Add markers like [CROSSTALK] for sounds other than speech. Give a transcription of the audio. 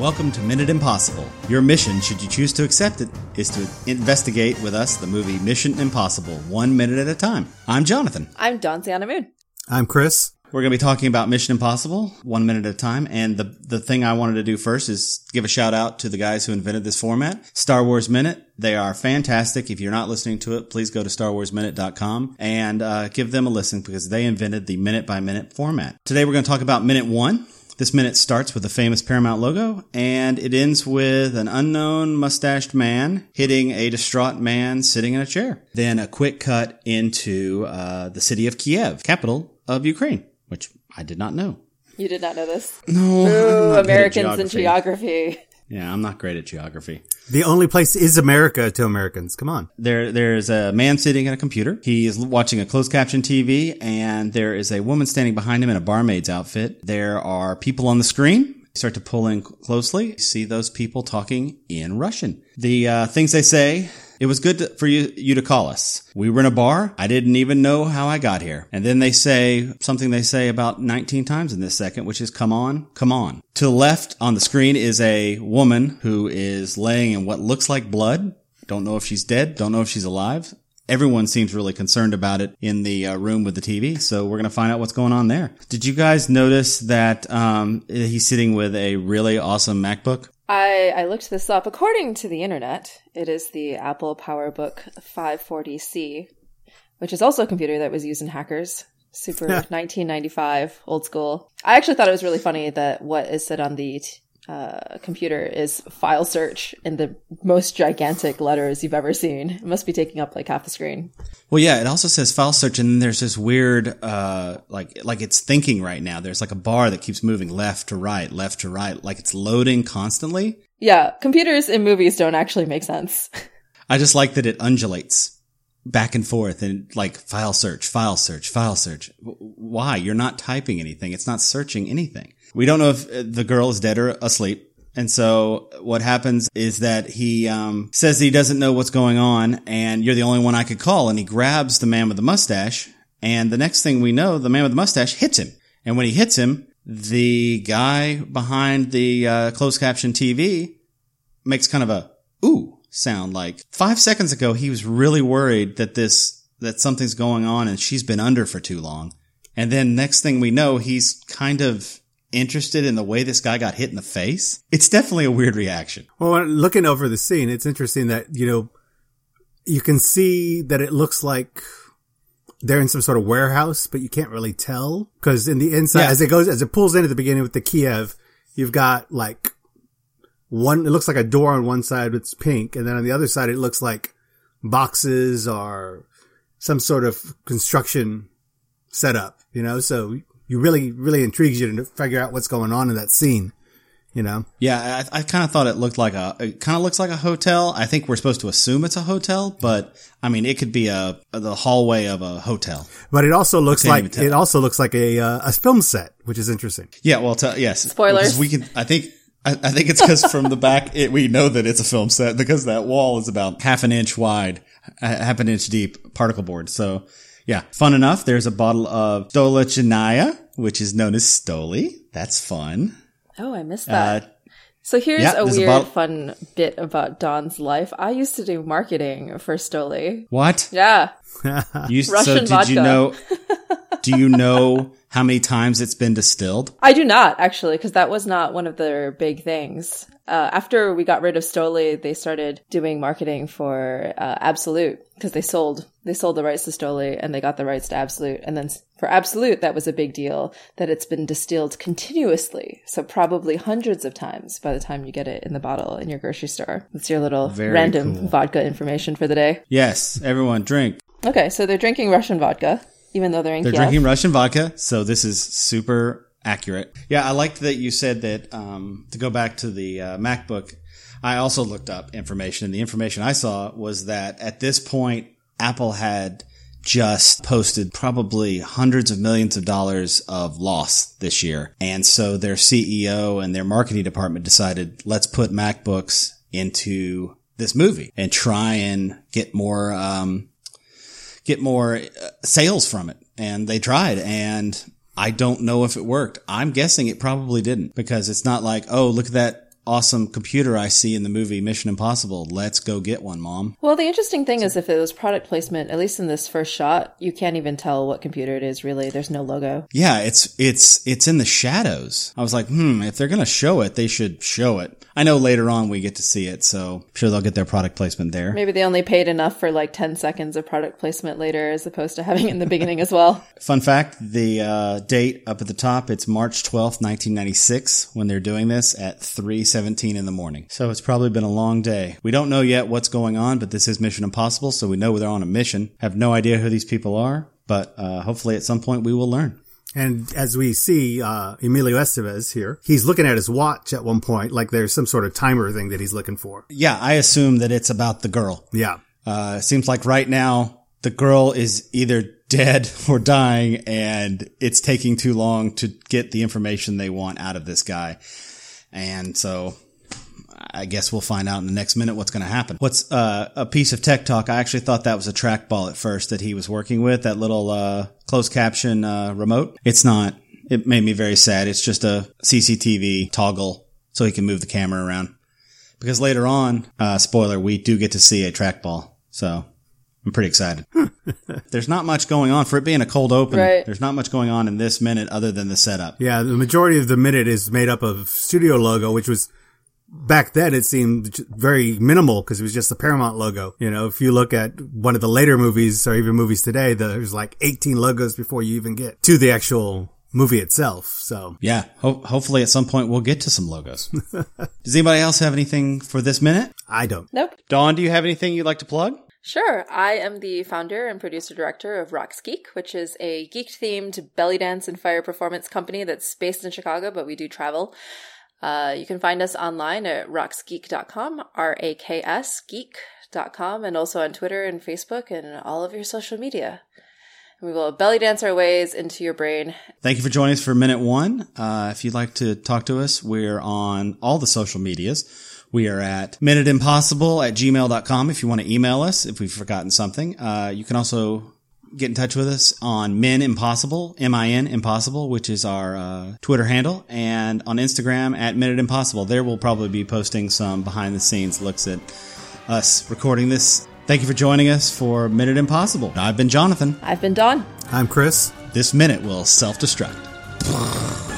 Welcome to Minute Impossible. Your mission, should you choose to accept it, is to investigate with us the movie Mission Impossible, one minute at a time. I'm Jonathan. I'm Don Sienna Moon. I'm Chris. We're going to be talking about Mission Impossible, one minute at a time. And the, the thing I wanted to do first is give a shout out to the guys who invented this format, Star Wars Minute. They are fantastic. If you're not listening to it, please go to starwarsminute.com and uh, give them a listen because they invented the minute by minute format. Today we're going to talk about minute one. This minute starts with the famous Paramount logo and it ends with an unknown mustached man hitting a distraught man sitting in a chair. Then a quick cut into uh, the city of Kiev, capital of Ukraine which I did not know. You did not know this? No. Ooh, Americans in geography. Yeah, I'm not great at geography. The only place is America to Americans. Come on. There, there's a man sitting at a computer. He is watching a closed caption TV, and there is a woman standing behind him in a barmaid's outfit. There are people on the screen. Start to pull in closely. See those people talking in Russian. The uh, things they say it was good to, for you, you to call us. We were in a bar. I didn't even know how I got here. And then they say something they say about 19 times in this second, which is come on, come on. To the left on the screen is a woman who is laying in what looks like blood. Don't know if she's dead. Don't know if she's alive. Everyone seems really concerned about it in the uh, room with the TV, so we're going to find out what's going on there. Did you guys notice that um, he's sitting with a really awesome MacBook? I, I looked this up. According to the internet, it is the Apple PowerBook 540C, which is also a computer that was used in hackers. Super 1995, old school. I actually thought it was really funny that what is said on the uh, computer is file search in the most gigantic letters you've ever seen. It must be taking up like half the screen. Well, yeah, it also says file search, and then there's this weird, uh, like, like it's thinking right now. There's like a bar that keeps moving left to right, left to right, like it's loading constantly. Yeah, computers in movies don't actually make sense. [LAUGHS] I just like that it undulates back and forth and like file search, file search, file search. Why? You're not typing anything. It's not searching anything. We don't know if uh, the girl is dead or asleep. And so what happens is that he um, says he doesn't know what's going on, and you're the only one I could call. And he grabs the man with the mustache, and the next thing we know, the man with the mustache hits him. And when he hits him, the guy behind the uh, closed caption TV makes kind of a ooh sound. Like five seconds ago, he was really worried that this that something's going on, and she's been under for too long. And then next thing we know, he's kind of interested in the way this guy got hit in the face. It's definitely a weird reaction. Well, looking over the scene, it's interesting that, you know, you can see that it looks like they're in some sort of warehouse, but you can't really tell because in the inside, yeah. as it goes, as it pulls in at the beginning with the Kiev, you've got like one, it looks like a door on one side, it's pink. And then on the other side, it looks like boxes or some sort of construction setup, you know? So you really, really intrigues you to figure out what's going on in that scene. You know? Yeah, I, I kind of thought it looked like a, it kind of looks like a hotel. I think we're supposed to assume it's a hotel, but I mean, it could be a, the hallway of a hotel. But it also looks like, it also looks like a, uh, a film set, which is interesting. Yeah, well, t- yes. Spoilers. We can, I think, I, I think it's because from the back, it, we know that it's a film set because that wall is about half an inch wide, half an inch deep particle board. So, yeah, fun enough. There's a bottle of Stolichnaya, which is known as Stoli. That's fun. Oh, I missed that. Uh, so here's yeah, a weird, a fun bit about Don's life. I used to do marketing for Stoli. What? Yeah. you, Russian so did vodka. you know? [LAUGHS] do you know how many times it's been distilled? I do not actually, because that was not one of their big things. Uh, after we got rid of Stoli, they started doing marketing for uh, Absolut because they sold they sold the rights to Stoli and they got the rights to Absolut. And then for Absolut, that was a big deal that it's been distilled continuously, so probably hundreds of times by the time you get it in the bottle in your grocery store. That's your little Very random cool. vodka information for the day. Yes, everyone drink. Okay, so they're drinking Russian vodka even though they're in They're Kiev. drinking Russian vodka, so this is super accurate. Yeah, I liked that you said that um, to go back to the uh, MacBook. I also looked up information, and the information I saw was that at this point, Apple had just posted probably hundreds of millions of dollars of loss this year. And so their CEO and their marketing department decided, let's put MacBooks into this movie and try and get more, um, get more uh, sales from it. And they tried and I don't know if it worked. I'm guessing it probably didn't because it's not like, oh, look at that awesome computer I see in the movie Mission Impossible. Let's go get one, mom. Well, the interesting thing is if it was product placement, at least in this first shot, you can't even tell what computer it is really. There's no logo. Yeah, it's it's it's in the shadows. I was like, hmm, if they're gonna show it, they should show it. I know later on we get to see it, so I'm sure they'll get their product placement there. Maybe they only paid enough for like 10 seconds of product placement later as opposed to having it in the beginning as well. [LAUGHS] Fun fact, the uh, date up at the top, it's March 12th, 1996 when they're doing this at 3:17 in the morning. So it's probably been a long day. We don't know yet what's going on, but this is Mission Impossible, so we know they're on a mission. Have no idea who these people are, but uh, hopefully at some point we will learn. And as we see, uh, Emilio Estevez here, he's looking at his watch at one point, like there's some sort of timer thing that he's looking for. Yeah, I assume that it's about the girl. Yeah. Uh, it seems like right now the girl is either dead [LAUGHS] or dying and it's taking too long to get the information they want out of this guy. And so I guess we'll find out in the next minute what's going to happen. What's uh, a piece of tech talk? I actually thought that was a trackball at first that he was working with, that little uh, closed caption uh, remote. It's not. It made me very sad. It's just a CCTV toggle so he can move the camera around. Because later on, uh, spoiler, we do get to see a trackball. So I'm pretty excited. [LAUGHS] there's not much going on for it being a cold open. Right. There's not much going on in this minute other than the setup. Yeah. The majority of the minute is made up of studio logo, which was back then it seemed very minimal because it was just the Paramount logo. You know, if you look at one of the later movies or even movies today, there's like 18 logos before you even get to the actual movie itself. So Yeah, ho- hopefully at some point we'll get to some logos. [LAUGHS] Does anybody else have anything for this minute? I don't. Nope. Dawn, do you have anything you'd like to plug? Sure. I am the founder and producer director of Raks Geek, which is a geek themed belly dance and fire performance company that's based in Chicago, but we do travel. Uh, you can find us online at raksgeek.com, R A K S geek.com, and also on Twitter and Facebook and all of your social media. We will belly dance our ways into your brain. Thank you for joining us for minute one. Uh, if you'd like to talk to us, we're on all the social medias. We are at minuteimpossible at gmail.com if you want to email us if we've forgotten something. Uh, you can also get in touch with us on Min Impossible, M-I-N Impossible, which is our uh, Twitter handle, and on Instagram at Minute Impossible. There we'll probably be posting some behind the scenes looks at us recording this. Thank you for joining us for Minute Impossible. I've been Jonathan. I've been Don. I'm Chris. This minute will self destruct.